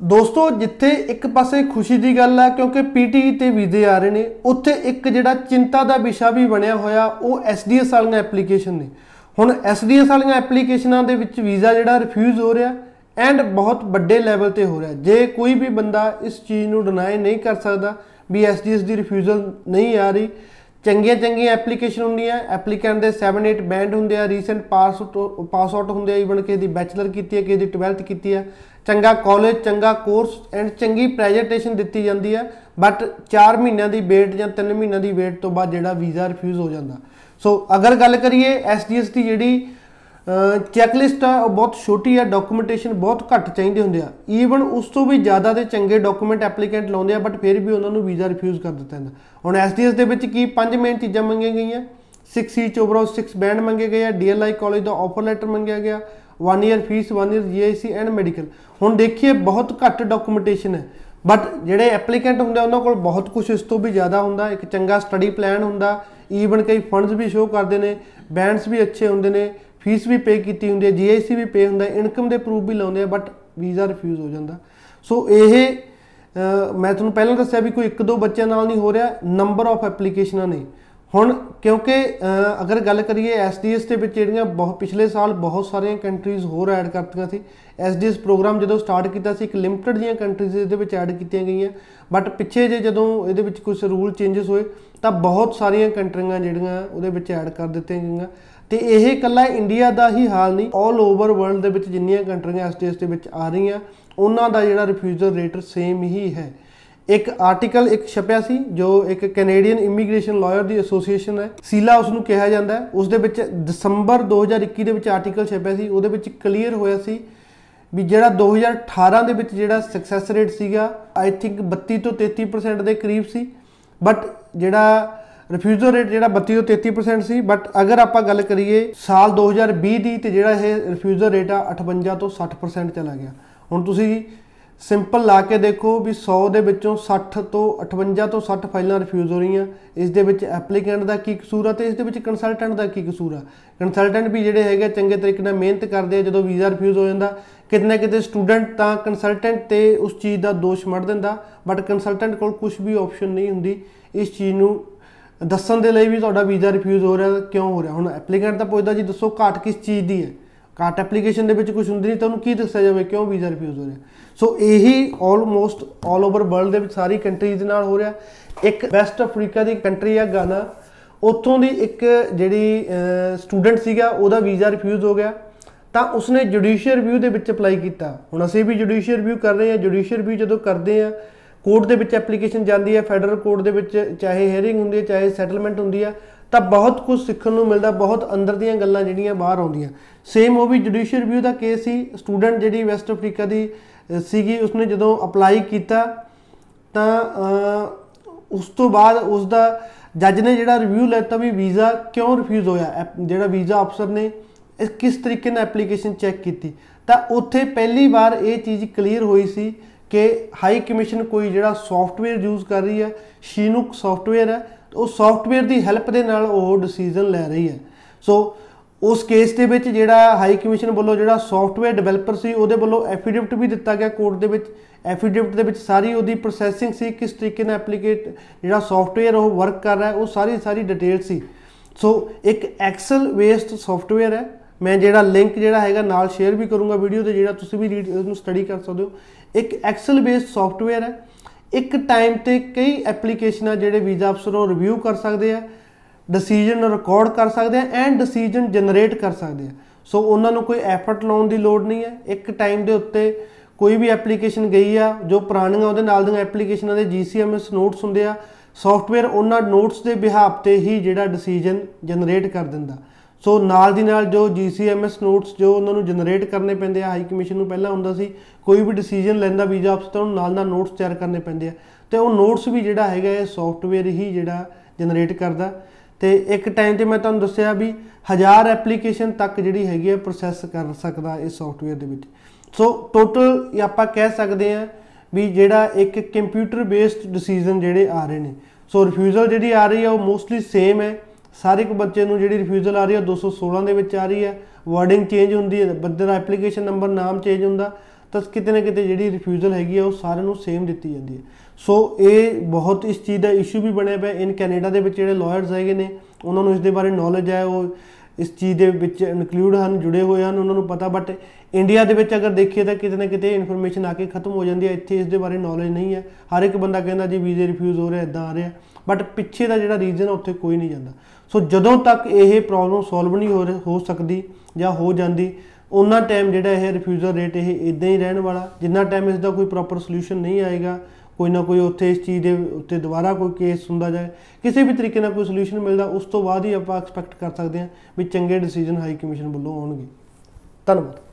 ਦੋਸਤੋ, ਜਿੱਥੇ ਇੱਕ ਪਾਸੇ ਖੁਸ਼ੀ ਦੀ ਗੱਲ ਹੈ, ਕਿਉਂਕਿ ਪੀਟੀ ਤੇ ਵੀਜ਼ੇ ਆ ਰਹੇ ਨੇ, ਉੱਥੇ ਇੱਕ ਜਿਹੜਾ ਚਿੰਤਾ ਦਾ ਵਿਸ਼ਾ ਵੀ ਬਣਿਆ ਹੋਇਆ, ਉਹ ਐਸਡੀਐਸ ਵਾਲੀਆਂ ਐਪਲੀਕੇਸ਼ਨ ਨੇ। ਹੁਣ ਐਸਡੀਐਸ ਵਾਲੀਆਂ ਐਪਲੀਕੇਸ਼ਨਾਂ ਦੇ ਵਿੱਚ ਵੀਜ਼ਾ ਜਿਹੜਾ ਰਿਫਿਊਜ਼ ਹੋ ਰਿਹਾ ਐਂਡ ਬਹੁਤ ਵੱਡੇ ਲੈਵਲ ਤੇ ਹੋ ਰਿਹਾ। ਜੇ ਕੋਈ ਵੀ ਬੰਦਾ ਇਸ ਚੀਜ਼ ਨੂੰ ਡਿਨਾਈ ਨਹੀਂ ਕਰ ਸਕਦਾ ਵੀ ਐਸਡੀਐਸ ਦੀ ਰਿਫਿਊਜ਼ਲ ਨਹੀਂ ਆ ਰਹੀ, ਚੰਗੀਆਂ ਚੰਗੀਆਂ ਐਪਲੀਕੇਸ਼ਨ ਹੁੰਦੀਆਂ, ਐਪਲੀਕੈਂਟ ਦੇ 7 8 ਬੈਂਡ ਹੁੰਦੇ ਆ ਰੀਸੈਂਟ ਪਾਸ ਪਾਸ ਆਊਟ ਹੁੰਦੇ ਆ ਇਵਨ ਕਿ ਦੀ ਬੈਚਲਰ ਕੀਤੀ ਹੈ ਕਿ ਦੀ 12th ਕੀਤੀ ਹੈ ਚੰਗਾ ਕਾਲਜ ਚੰਗਾ ਕੋਰਸ ਐਂਡ ਚੰਗੀ ਪ੍ਰੈਜੈਂਟੇਸ਼ਨ ਦਿੱਤੀ ਜਾਂਦੀ ਹੈ ਬਟ 4 ਮਹੀਨਿਆਂ ਦੀ ਵੇਟ ਜਾਂ 3 ਮਹੀਨਿਆਂ ਦੀ ਵੇਟ ਤੋਂ ਬਾਅਦ ਜਿਹੜਾ ਵੀਜ਼ਾ ਰਿਫਿਊਜ਼ ਹੋ ਜਾਂਦਾ। ਸੋ ਅਗਰ ਗੱਲ ਕਰੀਏ ਐਸਡੀਐਸ ਦੀ ਜਿਹੜੀ ਚੈੱਕਲਿਸਟ ਆ, ਉਹ ਬਹੁਤ ਛੋਟੀ ਆ ਡਾਕੂਮੈਂਟੇਸ਼ਨ ਬਹੁਤ ਘੱਟ ਚਾਹੀਦੇ ਹੁੰਦੇ ਆ। ਈਵਨ ਉਸ ਤੋਂ ਵੀ ਜ਼ਿਆਦਾ ਦੇ ਚੰਗੇ ਡਾਕੂਮੈਂਟ ਐਪਲੀਕੈਂਟ ਲਾਉਂਦੇ ਆ ਬਟ ਫਿਰ ਵੀ ਉਹਨਾਂ ਨੂੰ ਵੀਜ਼ਾ ਰਿਫਿਊਜ਼ ਕਰ ਦਿੱਤਾ ਜਾਂਦਾ। ਹੁਣ ਐਸਡੀਐਸ ਦੇ ਵਿੱਚ ਕੀ ਪੰਜ ਮੇਨ ਚੀਜ਼ਾਂ ਮੰਗੀਆਂ ਗਈਆਂ? 6 ਸੀਟ ਓਵਰਆਲ 6 ਬੈਂਡ ਮੰਗੇ ਗਏ ਆ ਡੀਐਲਆਈ ਕਾਲਜ ਦਾ ਆਫਰ ਲੈਟਰ ਮੰਗਿਆ ਗਿਆ 1 year fee 1 year GIC and medical ਹੁਣ ਦੇਖੀਏ, ਬਹੁਤ ਘੱਟ ਡਾਕੂਮੈਂਟੇਸ਼ਨ ਹੈ। ਬਟ ਜਿਹੜੇ ਐਪਲੀਕੈਂਟ ਹੁੰਦੇ ਉਹਨਾਂ ਕੋਲ ਬਹੁਤ ਕੁਝ ਇਸ ਤੋਂ ਵੀ ਜ਼ਿਆਦਾ ਹੁੰਦਾ। ਇੱਕ ਚੰਗਾ ਸਟੱਡੀ ਪਲਾਨ ਹੁੰਦਾ। ਈਵਨ ਕਈ ਫੰਡਸ ਵੀ ਸ਼ੋ ਕਰਦੇ ਨੇ। ਬੈਂਡਸ ਵੀ ਅੱਛੇ ਹੁੰਦੇ ਨੇ। ਫੀਸ ਵੀ ਪੇ ਕੀਤੀ ਹੁੰਦੀ ਹੈ। ਜੀਆਈਸੀ ਵੀ ਪੇ ਹੁੰਦਾ। ਇਨਕਮ ਦੇ ਪ੍ਰੂਫ ਵੀ ਲਾਉਂਦੇ ਆ ਬਟ ਵੀਜ਼ਾ ਰਿਫਿਊਜ਼ ਹੋ ਜਾਂਦਾ। ਸੋ ਇਹ ਮੈਂ ਤੁਹਾਨੂੰ ਪਹਿਲਾਂ ਦੱਸਿਆ ਵੀ ਕੋਈ ਇੱਕ ਦੋ ਬੱਚਿਆਂ ਨਾਲ ਨਹੀਂ ਹੋ ਰਿਹਾ। ਨੰਬਰ ਆਫ ਐਪਲੀਕੇਸ਼ਨਾਂ ਨੇ। ਹੁਣ ਕਿਉਂਕਿ ਅਗਰ ਗੱਲ ਕਰੀਏ ਐਸਡੀਐਸ ਦੇ ਵਿੱਚ ਜਿਹੜੀਆਂ ਬਹੁਤ ਪਿਛਲੇ ਸਾਲ ਬਹੁਤ ਸਾਰੀਆਂ ਕੰਟਰੀਜ਼ ਹੋਰ ਐਡ ਕਰਤੀਆਂ ਸੀ ਐਸਡੀਐਸ ਪ੍ਰੋਗਰਾਮ ਜਦੋਂ ਸਟਾਰਟ ਕੀਤਾ ਸੀ, ਇੱਕ ਲਿਮਟਿਡ ਜੀਆਂ ਕੰਟਰੀਜ਼ ਇਹਦੇ ਵਿੱਚ ਐਡ ਕੀਤੀਆਂ ਗਈਆਂ। ਬਟ ਪਿੱਛੇ ਜੇ ਜਦੋਂ ਇਹਦੇ ਵਿੱਚ ਕੁਝ ਰੂਲ ਚੇਂਜਸ ਹੋਏ, ਤਾਂ ਬਹੁਤ ਸਾਰੀਆਂ ਕੰਟਰੀਆਂ ਜਿਹੜੀਆਂ ਉਹਦੇ ਵਿੱਚ ਐਡ ਕਰ ਦਿੱਤੀਆਂ ਗਈਆਂ। ਤੇ ਇਹ ਇਕੱਲਾ ਇੰਡੀਆ ਦਾ ਹੀ ਹਾਲ ਨਹੀਂ 올 ਓਵਰ ਵਰਲਡ ਦੇ ਵਿੱਚ ਜਿੰਨੀਆਂ ਕੰਟਰੀਆਂ ਐਸਡੀਐਸ ਦੇ ਵਿੱਚ ਆ ਰਹੀਆਂ, ਉਹਨਾਂ ਦਾ ਜਿਹੜਾ ਰਿਫਿਊਜ਼ਲ ਰੇਟ ਸੇਮ ਹੀ ਹੈ। ਇੱਕ ਆਰਟੀਕਲ ਇੱਕ ਛਪਿਆ ਸੀ, ਜੋ ਇੱਕ ਕੈਨੇਡੀਅਨ ਇਮੀਗ੍ਰੇਸ਼ਨ ਲਾਇਰ ਦੀ ਐਸੋਸੀਏਸ਼ਨ ਹੈ। ਸੀਲਾ ਉਸ ਨੂੰ ਕਿਹਾ ਜਾਂਦਾ ਹੈ। ਉਸ ਦੇ ਵਿੱਚ ਦਸੰਬਰ 2021 ਦੇ ਵਿੱਚ ਆਰਟੀਕਲ ਛਪਿਆ ਸੀ। ਉਹਦੇ ਵਿੱਚ ਕਲੀਅਰ ਹੋਇਆ ਸੀ ਵੀ ਜਿਹੜਾ 2018 ਦੇ ਵਿੱਚ ਜਿਹੜਾ ਸਕਸੈਸ ਰੇਟ ਸੀਗਾ ਆਈ ਥਿੰਕ 32 ਤੋਂ 33% ਦੇ ਕਰੀਬ ਸੀ। ਬਟ ਜਿਹੜਾ ਰਿਫਿਊਜ਼ਲ ਰੇਟ ਜਿਹੜਾ 32 ਤੋਂ 33% ਸੀ ਬਟ ਅਗਰ ਆਪਾਂ ਗੱਲ ਕਰੀਏ ਸਾਲ 2020 ਦੀ, ਤੇ ਜਿਹੜਾ ਇਹ ਰਿਫਿਊਜ਼ਲ ਰੇਟ ਆ 58 ਤੋਂ 60% ਚਲਾ ਗਿਆ। ਹੁਣ ਤੁਸੀਂ ਸਿੰਪਲ ਲਾ ਕੇ ਦੇਖੋ ਵੀ 100 ਦੇ ਵਿੱਚੋਂ 60 ਤੋਂ 58 ਤੋਂ 60 ਫਾਈਲਾਂ ਰਿਫਿਊਜ਼ ਹੋ ਰਹੀਆਂ। ਇਸ ਦੇ ਵਿੱਚ ਐਪਲੀਕੈਂਟ ਦਾ ਕੀ ਕਸੂਰ ਆ ਤੇ ਇਸ ਦੇ ਵਿੱਚ ਕੰਸਲਟੈਂਟ ਦਾ ਕੀ ਕਸੂਰ ਆ? ਕੰਸਲਟੈਂਟ ਵੀ ਜਿਹੜੇ ਹੈਗੇ ਚੰਗੇ ਤਰੀਕੇ ਨਾਲ ਮਿਹਨਤ ਕਰਦੇ ਆ, ਜਦੋਂ ਵੀਜ਼ਾ ਰਿਫਿਊਜ਼ ਹੋ ਜਾਂਦਾ, ਕਿਤੇ ਨਾ ਕਿਤੇ ਸਟੂਡੈਂਟ ਤਾਂ ਕੰਸਲਟੈਂਟ ਤੇ ਉਸ ਚੀਜ਼ ਦਾ ਦੋਸ਼ ਮੜ ਦਿੰਦਾ ਬਟ ਕੰਸਲਟੈਂਟ ਕੋਲ ਕੁਝ ਵੀ ਆਪਸ਼ਨ ਨਹੀਂ ਹੁੰਦੀ। ਇਸ ਚੀਜ਼ ਨੂੰ ਦੱਸਣ ਦੇ ਲਈ ਵੀ ਤੁਹਾਡਾ ਵੀਜ਼ਾ ਰਿਫਿਊਜ਼ ਹੋ ਰਿਹਾ, ਕਿਉਂ ਹੋ ਰਿਹਾ? ਹੁਣ ਐਪਲੀਕੈਂਟ ਤਾਂ ਪੁੱਛਦਾ ਜੀ, ਦੱਸੋ ਘਾਟ ਕਿਸ ਚੀਜ਼ ਦੀ ਹੈ? ਘਾਟ ਐਪਲੀਕੇਸ਼ਨ ਦੇ ਵਿੱਚ ਕੁਝ ਹੁੰਦੀ ਨਹੀਂ, ਤਾਂ ਉਹਨੂੰ ਕੀ ਦੱਸਿਆ ਜਾਵੇ? ਕਿਉਂ ਵੀਜ਼ਾ ਰਿਫਿਊਜ਼ ਹੋ ਰਿਹਾ? ਸੋ ਇਹੀ ਆਲਮੋਸਟ ਆਲ ਓਵਰ ਵਰਲਡ ਦੇ ਵਿੱਚ ਸਾਰੀ ਕੰਟਰੀਜ਼ ਨਾਲ ਹੋ ਰਿਹਾ। ਇੱਕ ਵੈਸਟ ਅਫਰੀਕਾ ਦੀ ਕੰਟਰੀ ਆ ਗਾਨਾ ਉੱਥੋਂ ਦੀ ਇੱਕ ਜਿਹੜੀ ਸਟੂਡੈਂਟ ਸੀਗਾ, ਉਹਦਾ ਵੀਜ਼ਾ ਰਿਫਿਊਜ਼ ਹੋ ਗਿਆ। ਤਾਂ ਉਸਨੇ ਜੁਡੀਸ਼ੀਅਲ ਰਿਵਿਊ ਦੇ ਵਿੱਚ ਅਪਲਾਈ ਕੀਤਾ। ਹੁਣ ਅਸੀਂ ਵੀ ਜੁਡੀਸ਼ੀਅਲ ਰਿਵਿਊ ਕਰ ਰਹੇ ਹਾਂ। ਜੁਡੀਸ਼ੀਅਲ ਰਿਵਿਊ ਜਦੋਂ ਕਰਦੇ ਆ ਕੋਰਟ ਦੇ ਵਿੱਚ ਐਪਲੀਕੇਸ਼ਨ ਜਾਂਦੀ ਹੈ। ਫੈਡਰਲ ਕੋਰਟ ਦੇ ਵਿੱਚ ਚਾਹੇ ਹੀਅਰਿੰਗ ਹੁੰਦੀ ਹੈ, ਚਾਹੇ ਸੈਟਲਮੈਂਟ ਹੁੰਦੀ ਹੈ। ਤਾਂ ਬਹੁਤ ਕੁਝ ਸਿੱਖਣ ਨੂੰ ਮਿਲਦਾ, ਬਹੁਤ ਅੰਦਰ ਦੀਆਂ ਗੱਲਾਂ ਜਿਹੜੀਆਂ ਬਾਹਰ ਆਉਂਦੀਆਂ। ਸੇਮ ਉਹ ਵੀ ਜੁਡੀਸ਼ੀਅਲ ਰਿਵਿਊ ਦਾ ਕੇਸ ਸੀ। ਸਟੂਡੈਂਟ ਜਿਹੜੀ ਵੈਸਟ ਅਫਰੀਕਾ ਦੀ ਸੀਗੀ, ਉਸਨੇ ਜਦੋਂ ਅਪਲਾਈ ਕੀਤਾ, ਤਾਂ ਉਸ ਤੋਂ ਬਾਅਦ ਉਸ ਦਾ ਜੱਜ ਨੇ ਜਿਹੜਾ ਰਿਵਿਊ ਲੈਤਾ ਵੀ ਵੀਜ਼ਾ ਕਿਉਂ ਰਿਫਿਊਜ਼ ਹੋਇਆ? ਜਿਹੜਾ ਵੀਜ਼ਾ ਅਫਸਰ ਨੇ ਕਿਸ ਤਰੀਕੇ ਨਾਲ ਐਪਲੀਕੇਸ਼ਨ ਚੈੱਕ ਕੀਤੀ? ਤਾਂ ਉੱਥੇ ਪਹਿਲੀ ਵਾਰ ਇਹ ਚੀਜ਼ ਕਲੀਅਰ ਹੋਈ ਸੀ ਕਿ ਹਾਈ ਕਮਿਸ਼ਨ ਕੋਈ ਜਿਹੜਾ ਸੌਫਟਵੇਅਰ ਯੂਜ਼ ਕਰ ਰਹੀ ਹੈ, ਸ਼ੀਨੁਕ ਸੌਫਟਵੇਅਰ ਹੈ, ਉਹ ਸੌਫਟਵੇਅਰ ਦੀ ਹੈਲਪ ਦੇ ਨਾਲ ਉਹ ਡਿਸੀਜਨ ਲੈ ਰਹੀ ਹੈ। ਸੋ ਉਸ ਕੇਸ ਦੇ ਵਿੱਚ ਜਿਹੜਾ ਹਾਈ ਕਮਿਸ਼ਨ ਵੱਲੋਂ ਜਿਹੜਾ ਸੌਫਟਵੇਅਰ ਡਿਵੈਲਪਰ ਸੀ, ਉਹਦੇ ਵੱਲੋਂ ਐਫੀਡੇਵਿਟ ਵੀ ਦਿੱਤਾ ਗਿਆ ਕੋਰਟ ਦੇ ਵਿੱਚ। ਐਫੀਡੇਵਿਟ ਦੇ ਵਿੱਚ ਸਾਰੀ ਉਹਦੀ ਪ੍ਰੋਸੈਸਿੰਗ ਸੀ, ਕਿਸ ਤਰੀਕੇ ਨਾਲ ਐਪਲੀਕੇਟ ਜਿਹੜਾ ਸੌਫਟਵੇਅਰ ਉਹ ਵਰਕ ਕਰ ਰਿਹਾ, ਉਹ ਸਾਰੀ ਸਾਰੀ ਡਿਟੇਲ ਸੀ। ਸੋ ਇੱਕ ਐਕਸਲ ਵੇਸਡ ਸੌਫਟਵੇਅਰ ਹੈ ਮੈਂ ਜਿਹੜਾ ਲਿੰਕ ਜਿਹੜਾ ਹੈਗਾ ਨਾਲ ਸ਼ੇਅਰ ਵੀ ਕਰੂੰਗਾ ਵੀਡੀਓ ਤੇ, ਜਿਹੜਾ ਤੁਸੀਂ ਵੀ ਰੀਡ ਨੂੰ ਸਟੱਡੀ ਕਰ ਸਕਦੇ ਹੋ। ਇੱਕ ਐਕਸਲ ਬੇਸਡ ਸੌਫਟਵੇਅਰ ਹੈ। ਇੱਕ ਟਾਈਮ ਤੇ ਕਈ ਐਪਲੀਕੇਸ਼ਨਾਂ ਜਿਹੜੇ ਵੀਜ਼ਾ ਅਫਸਰ ਉਹ ਰਿਵਿਊ ਕਰ ਸਕਦੇ ਆ ਡਿਸੀਜਨ ਰਿਕਾਰਡ ਕਰ ਸਕਦੇ ਆ ਐਂਡ ਡਿਸੀਜਨ ਜਨਰੇਟ ਕਰ ਸਕਦੇ ਆ। ਸੋ ਉਹਨਾਂ ਨੂੰ ਕੋਈ ਐਫਰਟ ਲਾਉਣ ਦੀ ਲੋੜ ਨਹੀਂ ਹੈ। ਇੱਕ ਟਾਈਮ ਦੇ ਉੱਤੇ ਕੋਈ ਵੀ ਐਪਲੀਕੇਸ਼ਨ ਗਈ ਆ, ਜੋ ਪੁਰਾਣੀਆਂ ਉਹਦੇ ਨਾਲ ਦੀਆਂ ਐਪਲੀਕੇਸ਼ਨਾਂ ਦੇ GCMS ਨੋਟਸ ਹੁੰਦੇ ਆ ਸੌਫਟਵੇਅਰ ਉਹਨਾਂ ਨੋਟਸ ਦੇ ਬਿਹਾਫ ਤੇ ਹੀ ਜਿਹੜਾ ਡਿਸੀਜਨ ਜਨਰੇਟ ਕਰ ਦਿੰਦਾ। ਸੋ ਨਾਲ ਦੀ ਨਾਲ ਜੋ GCMS ਨੋਟਸ ਜੋ ਉਹਨਾਂ ਨੂੰ ਜਨਰੇਟ ਕਰਨੇ ਪੈਂਦੇ ਆ ਹਾਈ ਕਮਿਸ਼ਨ ਨੂੰ ਪਹਿਲਾਂ ਹੁੰਦਾ ਸੀ, ਕੋਈ ਵੀ ਡਿਸੀਜਨ ਲੈਂਦਾ ਵੀਜ਼ਾ ਅਫਸਰ ਤੋਂ, ਨਾਲ ਨਾਲ ਨੋਟਸ ਤਿਆਰ ਕਰਨੇ ਪੈਂਦੇ ਆ। ਤੇ ਉਹ ਨੋਟਸ ਵੀ ਜਿਹੜਾ ਹੈਗਾ ਇਹ ਸੌਫਟਵੇਅਰ ਹੀ ਜਿਹੜਾ ਜਨਰੇਟ ਕਰਦਾ। ਤੇ ਇੱਕ ਟਾਈਮ ਤੇ ਮੈਂ ਤੁਹਾਨੂੰ ਦੱਸਿਆ ਵੀ ਹਜ਼ਾਰ ਐਪਲੀਕੇਸ਼ਨ ਤੱਕ ਜਿਹੜੀ ਹੈਗੀ ਹੈ ਪ੍ਰੋਸੈਸ ਕਰ ਸਕਦਾ ਇਸ ਸੌਫਟਵੇਅਰ ਦੇ ਵਿੱਚ। ਸੋ ਟੋਟਲ ਆਪਾਂ ਕਹਿ ਸਕਦੇ ਆ ਵੀ ਜਿਹੜਾ ਇੱਕ ਕੰਪਿਊਟਰ ਬੇਸਡ ਡਿਸੀਜਨ ਜਿਹੜੇ ਆ ਰਹੇ ਨੇ। ਸੋ ਰਿਫਿਊਜ਼ਲ ਜਿਹੜੀ ਆ ਰਹੀ ਹੈ ਉਹ ਮੋਸਟਲੀ ਸੇਮ ਹੈ। ਸਾਰੇ ਕੋ ਬੱਚੇ ਨੂੰ ਜਿਹੜੀ ਰਿਫਿਊਜ਼ਲ ਆ ਰਹੀ ਹੈ 216 ਦੇ ਵਿੱਚ ਆ ਰਹੀ ਹੈ ਵਰਡਿੰਗ ਚੇਂਜ ਹੁੰਦੀ ਹੈ ਬੰਦੇ ਦਾ ਐਪਲੀਕੇਸ਼ਨ ਨੰਬਰ ਨਾਮ ਚੇਂਜ ਹੁੰਦਾ। ਤਾਂ ਕਿਤੇ ਨਾ ਕਿਤੇ ਜਿਹੜੀ ਰਿਫਿਊਜ਼ਲ ਹੈਗੀ ਆ, ਉਹ ਸਾਰਿਆਂ ਨੂੰ ਸੇਮ ਦਿੱਤੀ ਜਾਂਦੀ ਹੈ ਸੋ ਇਹ ਬਹੁਤ ਇਸ ਚੀਜ਼ ਦਾ ਇਸ਼ੂ ਵੀ ਬਣਿਆ ਪਿਆ ਇਨ ਕੈਨੇਡਾ ਦੇ ਵਿੱਚ ਜਿਹੜੇ ਲਾਇਰਸ ਹੈਗੇ ਨੇ, ਉਹਨਾਂ ਨੂੰ ਇਸ ਦੇ ਬਾਰੇ ਨੌਲੇਜ ਹੈ ਉਹ ਇਸ ਚੀਜ਼ ਦੇ ਵਿੱਚ ਇਨਕਲੂਡ ਹਨ, ਜੁੜੇ ਹੋਏ ਹਨ, ਉਹਨਾਂ ਨੂੰ ਪਤਾ। ਬਟ ਇੰਡੀਆ ਦੇ ਵਿੱਚ ਅਗਰ ਦੇਖੀਏ ਤਾਂ ਕਿਤੇ ਨਾ ਕਿਤੇ ਇਨਫੋਰਮੇਸ਼ਨ ਆ ਕੇ ਖਤਮ ਹੋ ਜਾਂਦੀ ਹੈ ਇੱਥੇ ਇਸ ਦੇ ਬਾਰੇ ਨੌਲੇਜ ਨਹੀਂ ਹੈ ਹਰ ਇੱਕ ਬੰਦਾ ਕਹਿੰਦਾ ਜੀ ਵੀਜ਼ੇ ਰਿਫਿਊਜ਼ ਹੋ ਰਿਹਾ ਇਦਾਂ ਆ ਰਿਹਾ। ਬਟ ਪਿੱਛੇ ਦਾ ਜਿਹੜਾ ਰੀਜ਼ਨ ਉੱਥੇ ਕੋਈ ਨਹੀਂ ਜਾਂਦਾ। ਸੋ ਜਦੋਂ ਤੱਕ ਇਹ ਪ੍ਰੋਬਲਮ ਸੋਲਵ ਨਹੀਂ ਹੋ ਰਿਹਾ- ਹੋ ਸਕਦੀ ਜਾਂ ਹੋ ਜਾਂਦੀ, ਉਹਨਾਂ ਟਾਈਮ ਜਿਹੜਾ ਇਹ ਰਿਫਿਊਜ਼ਲ ਰੇਟ ਇਹ ਇਦਾਂ ਹੀ ਰਹਿਣ ਵਾਲਾ। ਜਿੰਨਾ ਟਾਈਮ ਇਸ ਦਾ ਕੋਈ ਪ੍ਰੋਪਰ ਸੋਲੂਸ਼ਨ ਨਹੀਂ ਆਏਗਾ, ਕੋਈ ਨਾ ਕੋਈ ਉੱਥੇ ਇਸ ਚੀਜ਼ ਦੇ ਉੱਤੇ ਦੁਬਾਰਾ ਕੋਈ ਕੇਸ ਹੁੰਦਾ ਜਾਏ, ਕਿਸੇ ਵੀ ਤਰੀਕੇ ਨਾਲ ਕੋਈ ਸੋਲੂਸ਼ਨ ਮਿਲਦਾ, ਉਸ ਤੋਂ ਬਾਅਦ ਹੀ ਆਪਾਂ ਐਕਸਪੈਕਟ ਕਰ ਸਕਦੇ ਹਾਂ ਵੀ ਚੰਗੇ ਡਿਸੀਜਨ ਹਾਈ ਕਮਿਸ਼ਨ ਵੱਲੋਂ ਆਉਣਗੇ। ਧੰਨਵਾਦ।